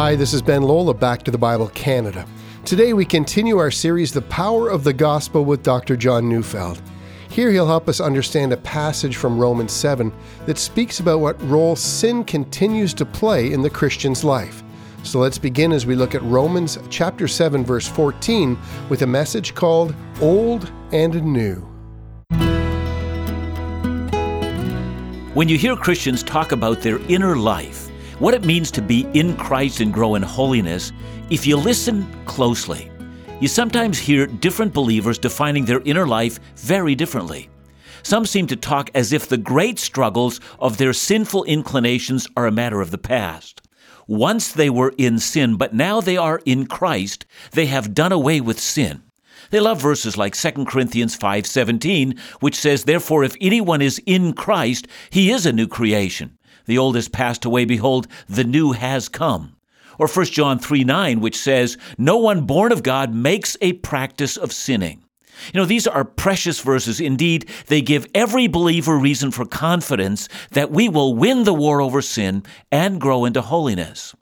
Hi, this is Ben Lola, Back to the Bible Canada. Today we continue our series, The Power of the Gospel, with Dr. John Neufeld. Here he'll help us understand a passage from Romans 7 that speaks about what role sin continues to play in the Christian's life. So let's begin as we look at Romans chapter 7 verse 14 with a message called Old and New. When you hear Christians talk about their inner life, what it means to be in Christ and grow in holiness, if you listen closely, you sometimes hear different believers defining their inner life very differently. Some seem to talk as if the great struggles of their sinful inclinations are a matter of the past. Once they were in sin, but now they are in Christ, they have done away with sin. They love verses like 2 Corinthians 5:17, which says, "Therefore if anyone is in Christ, he is a new creation. The old has passed away, behold, the new has come. Or 1 John 3 9, which says, No one born of God makes a practice of sinning. You know, these are precious verses. Indeed, they give every believer reason for confidence that we will win the war over sin and grow into holiness.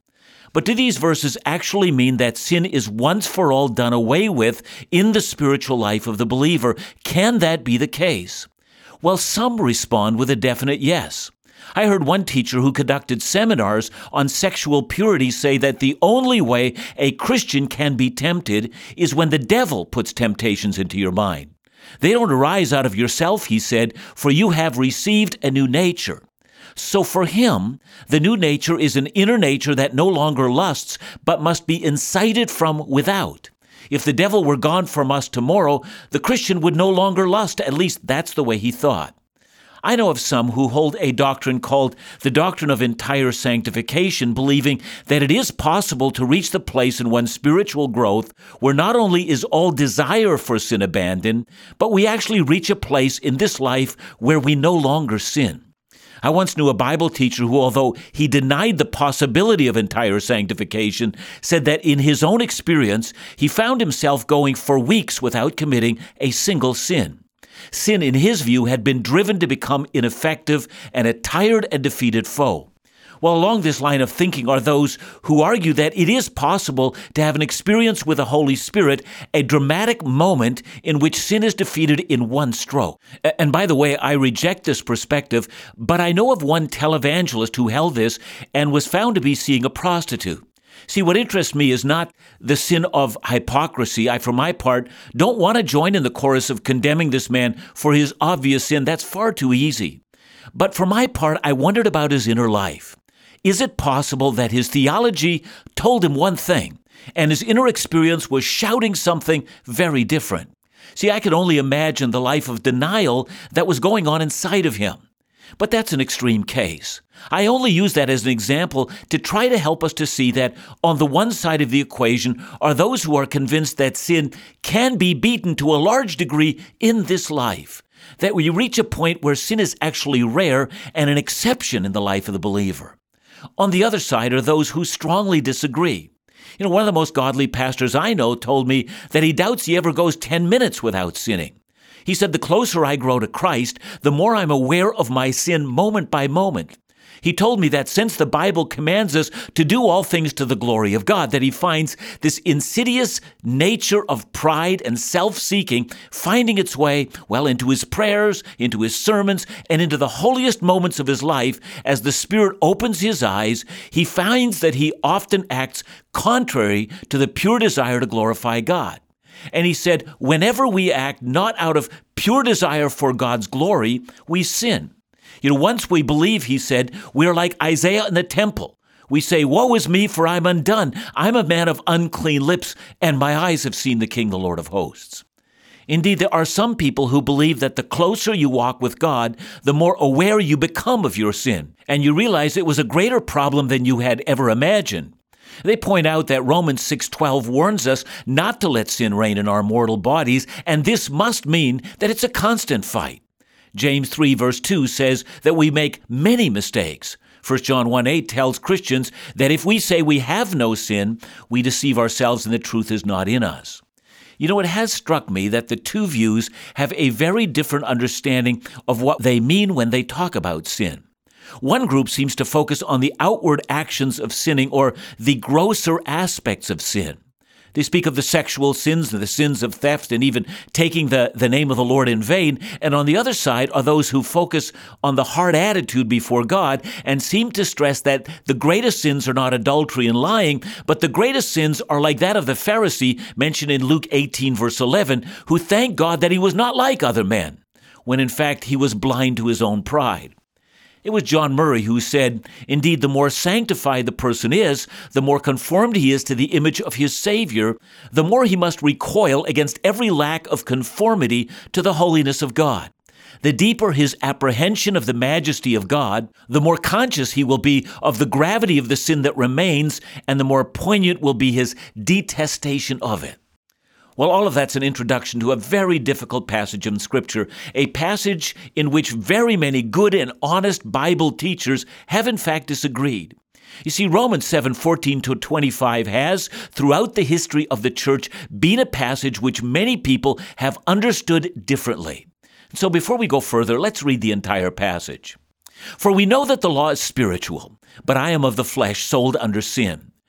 But do these verses actually mean that sin is once for all done away with in the spiritual life of the believer? Can that be the case? Well, some respond with a definite yes. I heard one teacher who conducted seminars on sexual purity say that the only way a Christian can be tempted is when the devil puts temptations into your mind. They don't arise out of yourself, he said, for you have received a new nature. So for him, the new nature is an inner nature that no longer lusts, but must be incited from without. If the devil were gone from us tomorrow, the Christian would no longer lust. At least that's the way he thought. I know of some who hold a doctrine called the doctrine of entire sanctification, believing that it is possible to reach the place in one's spiritual growth where not only is all desire for sin abandoned, but we actually reach a place in this life where we no longer sin. I once knew a Bible teacher who, although he denied the possibility of entire sanctification, said that in his own experience, he found himself going for weeks without committing a single sin. Sin, in his view, had been driven to become ineffective and a tired and defeated foe. Well, along this line of thinking are those who argue that it is possible to have an experience with the Holy Spirit, a dramatic moment in which sin is defeated in one stroke. And by the way, I reject this perspective, but I know of one televangelist who held this and was found to be seeing a prostitute. See, what interests me is not the sin of hypocrisy. I, for my part, don't want to join in the chorus of condemning this man for his obvious sin. That's far too easy. But for my part, I wondered about his inner life. Is it possible that his theology told him one thing, and his inner experience was shouting something very different? See, I could only imagine the life of denial that was going on inside of him. But that's an extreme case. I only use that as an example to try to help us to see that on the one side of the equation are those who are convinced that sin can be beaten to a large degree in this life, that we reach a point where sin is actually rare and an exception in the life of the believer. On the other side are those who strongly disagree. You know, one of the most godly pastors I know told me that he doubts he ever goes 10 minutes without sinning. He said, The closer I grow to Christ, the more I'm aware of my sin moment by moment. He told me that since the Bible commands us to do all things to the glory of God, that he finds this insidious nature of pride and self seeking finding its way, well, into his prayers, into his sermons, and into the holiest moments of his life. As the Spirit opens his eyes, he finds that he often acts contrary to the pure desire to glorify God. And he said, whenever we act not out of pure desire for God's glory, we sin. You know, once we believe, he said, we are like Isaiah in the temple. We say, Woe is me, for I'm undone. I'm a man of unclean lips, and my eyes have seen the King, the Lord of hosts. Indeed, there are some people who believe that the closer you walk with God, the more aware you become of your sin, and you realize it was a greater problem than you had ever imagined. They point out that Romans 6:12 warns us not to let sin reign in our mortal bodies, and this must mean that it's a constant fight. James 3 verse 2 says that we make many mistakes. 1 John 1 8 tells Christians that if we say we have no sin, we deceive ourselves and the truth is not in us. You know, it has struck me that the two views have a very different understanding of what they mean when they talk about sin. One group seems to focus on the outward actions of sinning or the grosser aspects of sin. They speak of the sexual sins and the sins of theft and even taking the, the name of the Lord in vain. And on the other side are those who focus on the hard attitude before God and seem to stress that the greatest sins are not adultery and lying, but the greatest sins are like that of the Pharisee mentioned in Luke 18, verse 11, who thanked God that he was not like other men, when in fact he was blind to his own pride. It was John Murray who said, Indeed, the more sanctified the person is, the more conformed he is to the image of his Savior, the more he must recoil against every lack of conformity to the holiness of God. The deeper his apprehension of the majesty of God, the more conscious he will be of the gravity of the sin that remains, and the more poignant will be his detestation of it. Well, all of that's an introduction to a very difficult passage in Scripture, a passage in which very many good and honest Bible teachers have in fact disagreed. You see, Romans 7 14 to 25 has, throughout the history of the church, been a passage which many people have understood differently. So before we go further, let's read the entire passage. For we know that the law is spiritual, but I am of the flesh, sold under sin.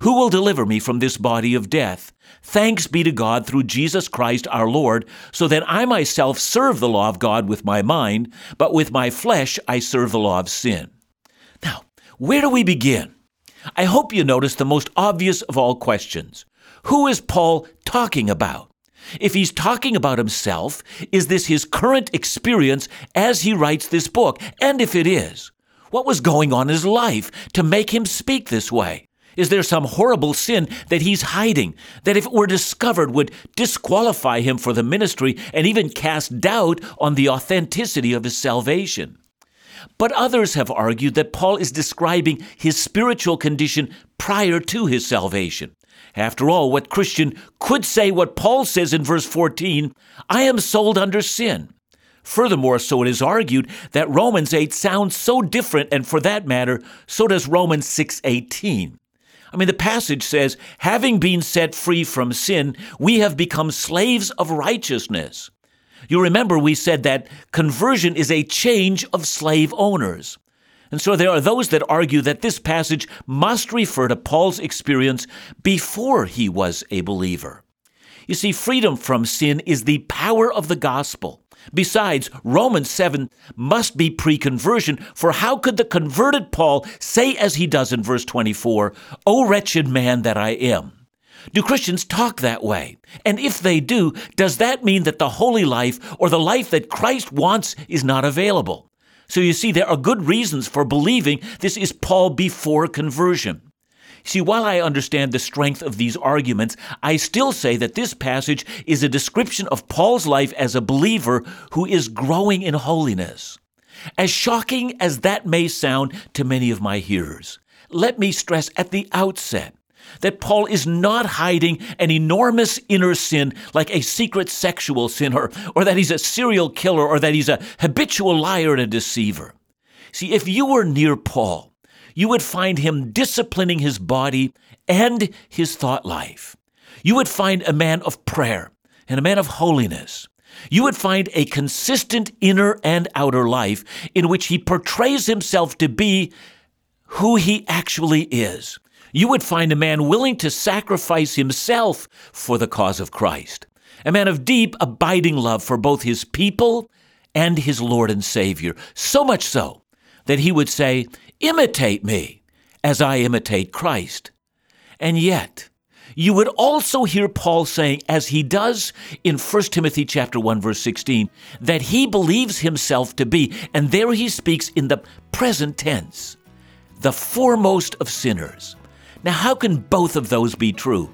Who will deliver me from this body of death? Thanks be to God through Jesus Christ our Lord, so that I myself serve the law of God with my mind, but with my flesh I serve the law of sin. Now, where do we begin? I hope you notice the most obvious of all questions. Who is Paul talking about? If he's talking about himself, is this his current experience as he writes this book? And if it is, what was going on in his life to make him speak this way? Is there some horrible sin that he's hiding that, if it were discovered, would disqualify him for the ministry and even cast doubt on the authenticity of his salvation? But others have argued that Paul is describing his spiritual condition prior to his salvation. After all, what Christian could say what Paul says in verse 14 I am sold under sin. Furthermore, so it is argued that Romans 8 sounds so different, and for that matter, so does Romans 6:18. I mean, the passage says, having been set free from sin, we have become slaves of righteousness. You remember we said that conversion is a change of slave owners. And so there are those that argue that this passage must refer to Paul's experience before he was a believer. You see, freedom from sin is the power of the gospel. Besides, Romans 7 must be pre conversion, for how could the converted Paul say, as he does in verse 24, O wretched man that I am? Do Christians talk that way? And if they do, does that mean that the holy life or the life that Christ wants is not available? So you see, there are good reasons for believing this is Paul before conversion. See, while I understand the strength of these arguments, I still say that this passage is a description of Paul's life as a believer who is growing in holiness. As shocking as that may sound to many of my hearers, let me stress at the outset that Paul is not hiding an enormous inner sin like a secret sexual sin or, or that he's a serial killer or that he's a habitual liar and a deceiver. See, if you were near Paul, you would find him disciplining his body and his thought life. You would find a man of prayer and a man of holiness. You would find a consistent inner and outer life in which he portrays himself to be who he actually is. You would find a man willing to sacrifice himself for the cause of Christ, a man of deep, abiding love for both his people and his Lord and Savior, so much so that he would say, Imitate me as I imitate Christ. And yet, you would also hear Paul saying, as he does in 1 Timothy chapter 1, verse 16, that he believes himself to be, and there he speaks in the present tense, the foremost of sinners. Now, how can both of those be true?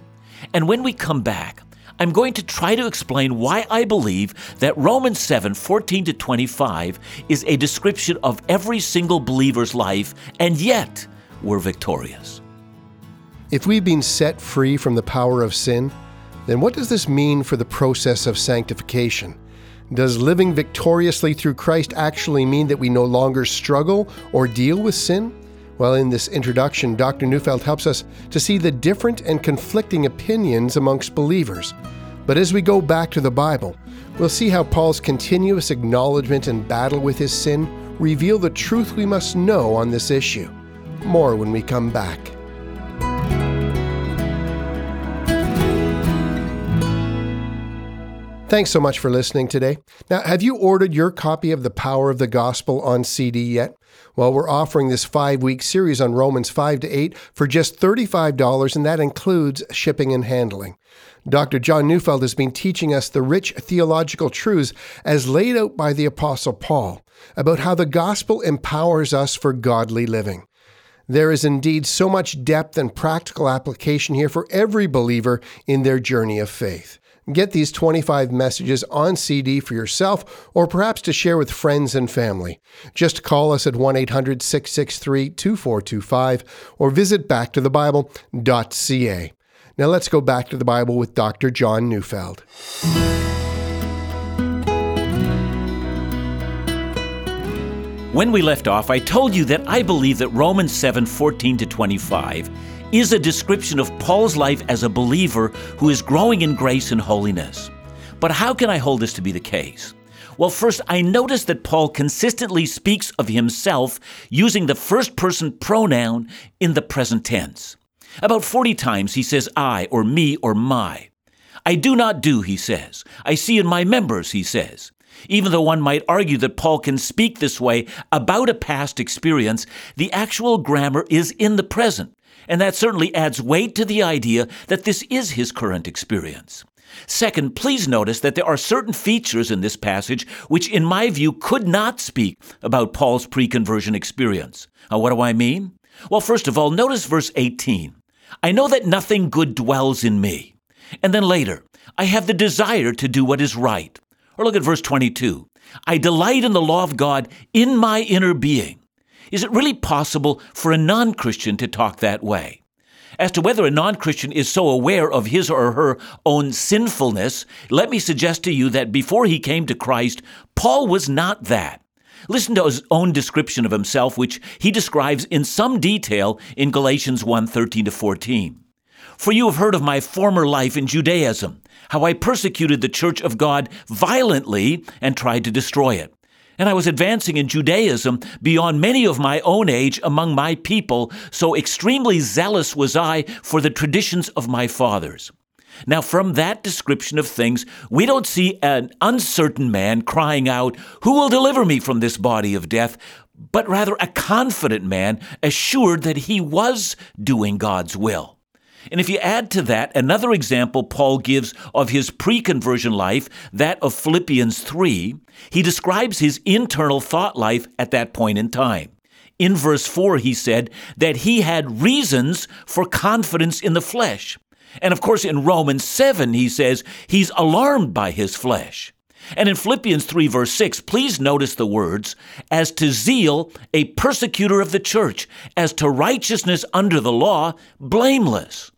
And when we come back, I'm going to try to explain why I believe that Romans 7 14 to 25 is a description of every single believer's life, and yet we're victorious. If we've been set free from the power of sin, then what does this mean for the process of sanctification? Does living victoriously through Christ actually mean that we no longer struggle or deal with sin? Well, in this introduction, Dr. Neufeld helps us to see the different and conflicting opinions amongst believers. But as we go back to the Bible, we'll see how Paul's continuous acknowledgement and battle with his sin reveal the truth we must know on this issue. More when we come back. Thanks so much for listening today. Now, have you ordered your copy of The Power of the Gospel on CD yet? Well, we're offering this five week series on Romans 5 to 8 for just $35, and that includes shipping and handling. Dr. John Neufeld has been teaching us the rich theological truths as laid out by the Apostle Paul about how the gospel empowers us for godly living. There is indeed so much depth and practical application here for every believer in their journey of faith. Get these 25 messages on CD for yourself or perhaps to share with friends and family. Just call us at 1 800 663 2425 or visit backtothebible.ca. Now let's go back to the Bible with Dr. John Neufeld. When we left off, I told you that I believe that Romans 7 14 to 25 is a description of Paul's life as a believer who is growing in grace and holiness. But how can I hold this to be the case? Well, first, I notice that Paul consistently speaks of himself using the first person pronoun in the present tense. About 40 times he says I or me or my. I do not do, he says. I see in my members, he says. Even though one might argue that Paul can speak this way about a past experience, the actual grammar is in the present and that certainly adds weight to the idea that this is his current experience. Second, please notice that there are certain features in this passage which, in my view, could not speak about Paul's pre conversion experience. Now, what do I mean? Well, first of all, notice verse 18. I know that nothing good dwells in me. And then later, I have the desire to do what is right. Or look at verse 22. I delight in the law of God in my inner being. Is it really possible for a non Christian to talk that way? As to whether a non Christian is so aware of his or her own sinfulness, let me suggest to you that before he came to Christ, Paul was not that. Listen to his own description of himself, which he describes in some detail in Galatians 1 13 to 14. For you have heard of my former life in Judaism, how I persecuted the church of God violently and tried to destroy it and I was advancing in Judaism beyond many of my own age among my people, so extremely zealous was I for the traditions of my fathers. Now, from that description of things, we don't see an uncertain man crying out, Who will deliver me from this body of death? but rather a confident man, assured that he was doing God's will. And if you add to that another example Paul gives of his pre conversion life, that of Philippians 3, he describes his internal thought life at that point in time. In verse 4, he said that he had reasons for confidence in the flesh. And of course, in Romans 7, he says he's alarmed by his flesh. And in Philippians 3, verse 6, please notice the words, as to zeal, a persecutor of the church, as to righteousness under the law, blameless.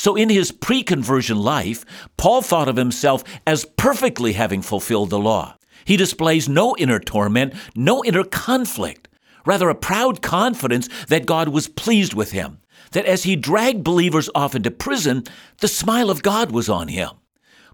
So in his pre conversion life, Paul thought of himself as perfectly having fulfilled the law. He displays no inner torment, no inner conflict, rather, a proud confidence that God was pleased with him, that as he dragged believers off into prison, the smile of God was on him.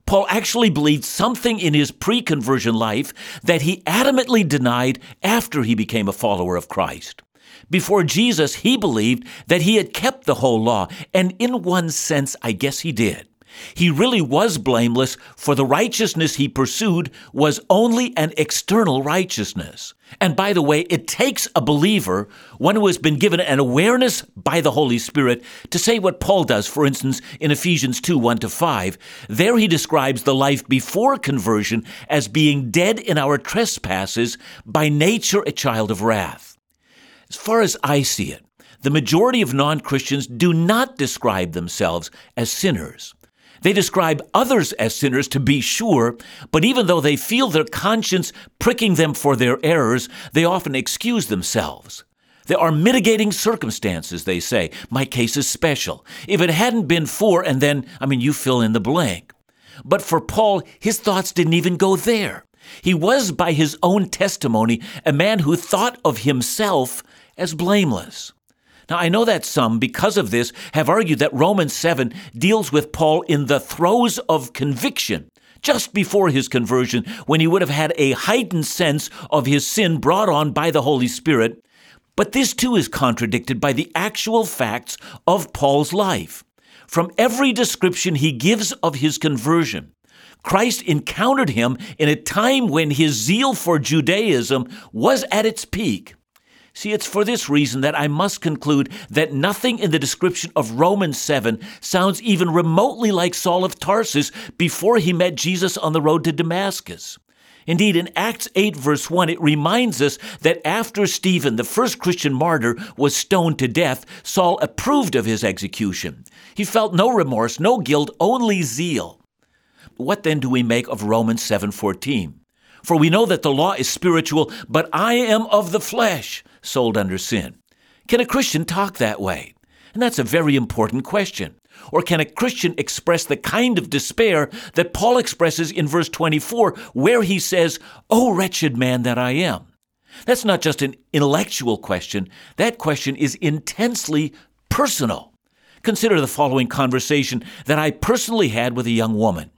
Paul actually believed something in his pre conversion life that he adamantly denied after he became a follower of Christ. Before Jesus, he believed that he had kept the whole law, and in one sense, I guess he did. He really was blameless, for the righteousness he pursued was only an external righteousness. And by the way, it takes a believer, one who has been given an awareness by the Holy Spirit, to say what Paul does, for instance, in Ephesians 2 1 to 5. There he describes the life before conversion as being dead in our trespasses, by nature a child of wrath. As far as I see it, the majority of non Christians do not describe themselves as sinners. They describe others as sinners, to be sure, but even though they feel their conscience pricking them for their errors, they often excuse themselves. There are mitigating circumstances, they say. My case is special. If it hadn't been for, and then, I mean, you fill in the blank. But for Paul, his thoughts didn't even go there. He was, by his own testimony, a man who thought of himself as blameless. Now, I know that some, because of this, have argued that Romans 7 deals with Paul in the throes of conviction, just before his conversion, when he would have had a heightened sense of his sin brought on by the Holy Spirit. But this too is contradicted by the actual facts of Paul's life. From every description he gives of his conversion, Christ encountered him in a time when his zeal for Judaism was at its peak. See, it's for this reason that I must conclude that nothing in the description of Romans 7 sounds even remotely like Saul of Tarsus before he met Jesus on the road to Damascus. Indeed, in Acts 8, verse 1, it reminds us that after Stephen, the first Christian martyr, was stoned to death, Saul approved of his execution. He felt no remorse, no guilt, only zeal. What then do we make of Romans 7:14? For we know that the law is spiritual, but I am of the flesh, sold under sin. Can a Christian talk that way? And that's a very important question. Or can a Christian express the kind of despair that Paul expresses in verse 24, where he says, O wretched man that I am? That's not just an intellectual question, that question is intensely personal. Consider the following conversation that I personally had with a young woman.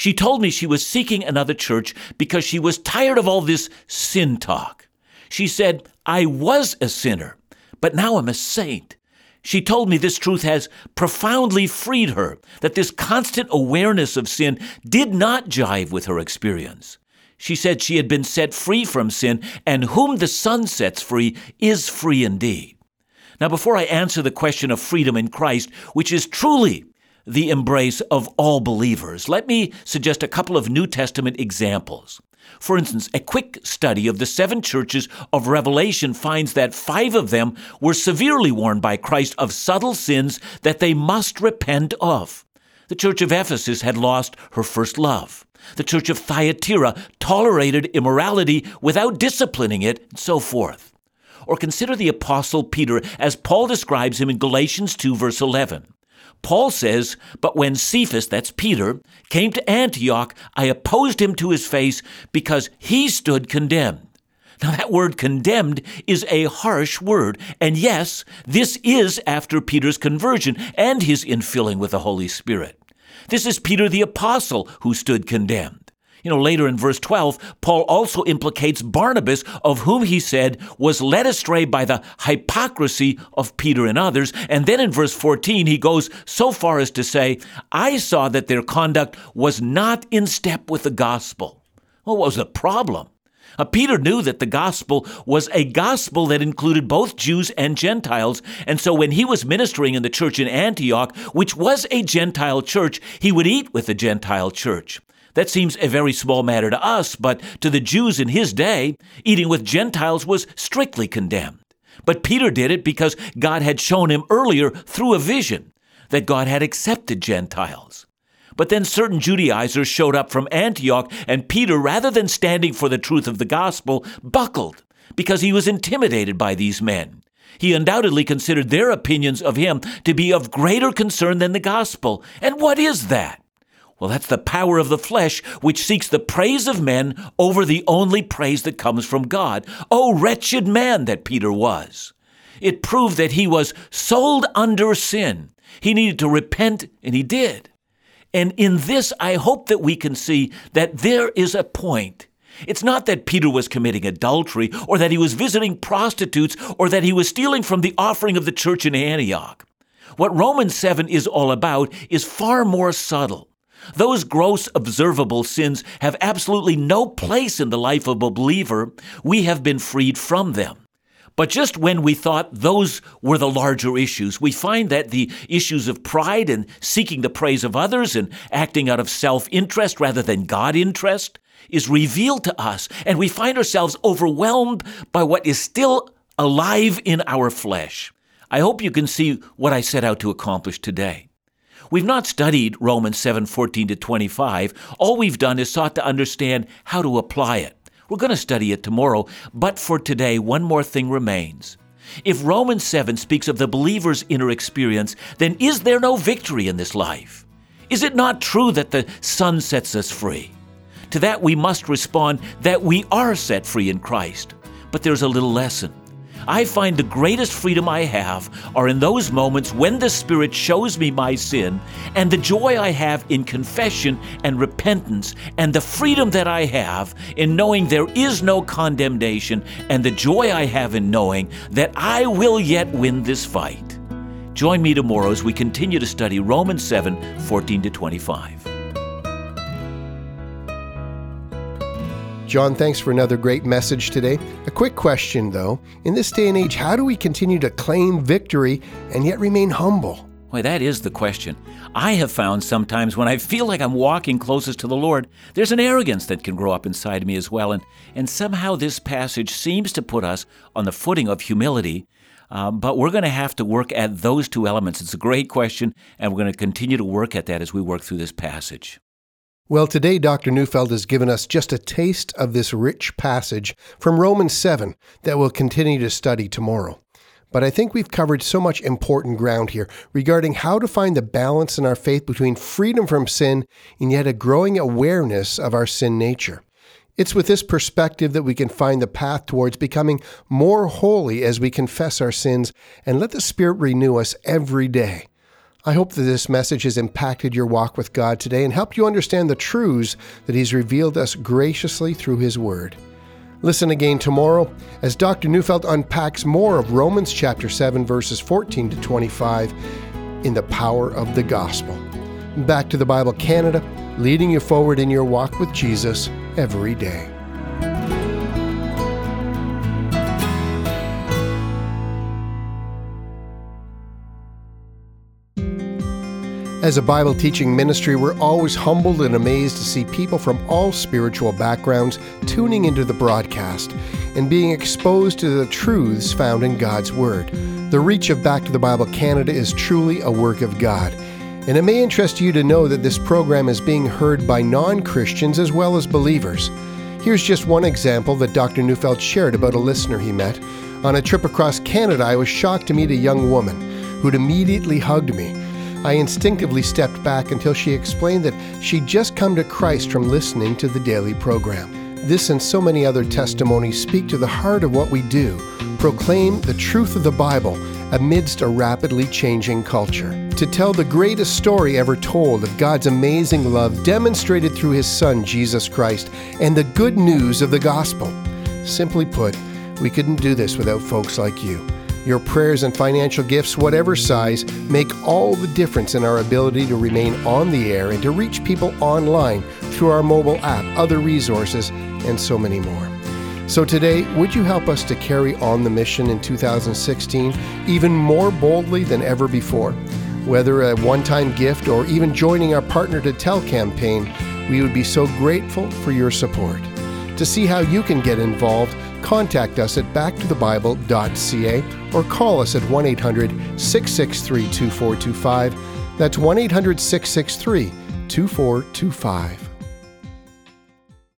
She told me she was seeking another church because she was tired of all this sin talk. She said, I was a sinner, but now I'm a saint. She told me this truth has profoundly freed her, that this constant awareness of sin did not jive with her experience. She said she had been set free from sin, and whom the Son sets free is free indeed. Now, before I answer the question of freedom in Christ, which is truly the embrace of all believers, let me suggest a couple of New Testament examples. For instance, a quick study of the seven churches of Revelation finds that five of them were severely warned by Christ of subtle sins that they must repent of. The church of Ephesus had lost her first love. The church of Thyatira tolerated immorality without disciplining it, and so forth. Or consider the Apostle Peter as Paul describes him in Galatians 2, verse 11. Paul says, But when Cephas, that's Peter, came to Antioch, I opposed him to his face because he stood condemned. Now, that word condemned is a harsh word. And yes, this is after Peter's conversion and his infilling with the Holy Spirit. This is Peter the Apostle who stood condemned. You know, later in verse 12, Paul also implicates Barnabas, of whom he said was led astray by the hypocrisy of Peter and others. And then in verse 14, he goes so far as to say, I saw that their conduct was not in step with the gospel. Well, what was the problem? Uh, Peter knew that the gospel was a gospel that included both Jews and Gentiles, and so when he was ministering in the church in Antioch, which was a Gentile church, he would eat with the Gentile church. That seems a very small matter to us, but to the Jews in his day, eating with Gentiles was strictly condemned. But Peter did it because God had shown him earlier through a vision that God had accepted Gentiles. But then certain Judaizers showed up from Antioch, and Peter, rather than standing for the truth of the gospel, buckled because he was intimidated by these men. He undoubtedly considered their opinions of him to be of greater concern than the gospel. And what is that? Well, that's the power of the flesh, which seeks the praise of men over the only praise that comes from God. Oh, wretched man that Peter was! It proved that he was sold under sin. He needed to repent, and he did. And in this, I hope that we can see that there is a point. It's not that Peter was committing adultery, or that he was visiting prostitutes, or that he was stealing from the offering of the church in Antioch. What Romans 7 is all about is far more subtle. Those gross observable sins have absolutely no place in the life of a believer. We have been freed from them. But just when we thought those were the larger issues, we find that the issues of pride and seeking the praise of others and acting out of self interest rather than God interest is revealed to us, and we find ourselves overwhelmed by what is still alive in our flesh. I hope you can see what I set out to accomplish today. We've not studied Romans 7:14 to 25. All we've done is sought to understand how to apply it. We're going to study it tomorrow, but for today one more thing remains. If Romans 7 speaks of the believer's inner experience, then is there no victory in this life? Is it not true that the Son sets us free? To that we must respond that we are set free in Christ. But there's a little lesson. I find the greatest freedom I have are in those moments when the Spirit shows me my sin and the joy I have in confession and repentance and the freedom that I have in knowing there is no condemnation and the joy I have in knowing that I will yet win this fight. Join me tomorrow as we continue to study Romans 7 14 to 25. John, thanks for another great message today. A quick question, though. In this day and age, how do we continue to claim victory and yet remain humble? Why, that is the question. I have found sometimes when I feel like I'm walking closest to the Lord, there's an arrogance that can grow up inside me as well. And, and somehow this passage seems to put us on the footing of humility. Um, but we're going to have to work at those two elements. It's a great question, and we're going to continue to work at that as we work through this passage. Well, today Dr. Neufeld has given us just a taste of this rich passage from Romans 7 that we'll continue to study tomorrow. But I think we've covered so much important ground here regarding how to find the balance in our faith between freedom from sin and yet a growing awareness of our sin nature. It's with this perspective that we can find the path towards becoming more holy as we confess our sins and let the Spirit renew us every day. I hope that this message has impacted your walk with God today and helped you understand the truths that He's revealed us graciously through His Word. Listen again tomorrow as Dr. Neufeld unpacks more of Romans chapter 7, verses 14 to 25 in the power of the gospel. Back to the Bible Canada, leading you forward in your walk with Jesus every day. As a Bible teaching ministry, we're always humbled and amazed to see people from all spiritual backgrounds tuning into the broadcast and being exposed to the truths found in God's Word. The reach of Back to the Bible Canada is truly a work of God. And it may interest you to know that this program is being heard by non Christians as well as believers. Here's just one example that Dr. Neufeld shared about a listener he met. On a trip across Canada, I was shocked to meet a young woman who'd immediately hugged me I instinctively stepped back until she explained that she'd just come to Christ from listening to the daily program. This and so many other testimonies speak to the heart of what we do proclaim the truth of the Bible amidst a rapidly changing culture. To tell the greatest story ever told of God's amazing love demonstrated through His Son, Jesus Christ, and the good news of the gospel. Simply put, we couldn't do this without folks like you. Your prayers and financial gifts, whatever size, make all the difference in our ability to remain on the air and to reach people online through our mobile app, other resources, and so many more. So today, would you help us to carry on the mission in 2016 even more boldly than ever before? Whether a one time gift or even joining our Partner to Tell campaign, we would be so grateful for your support. To see how you can get involved, contact us at backtothebible.ca or call us at 1 800 663 2425. That's 1 800 663 2425.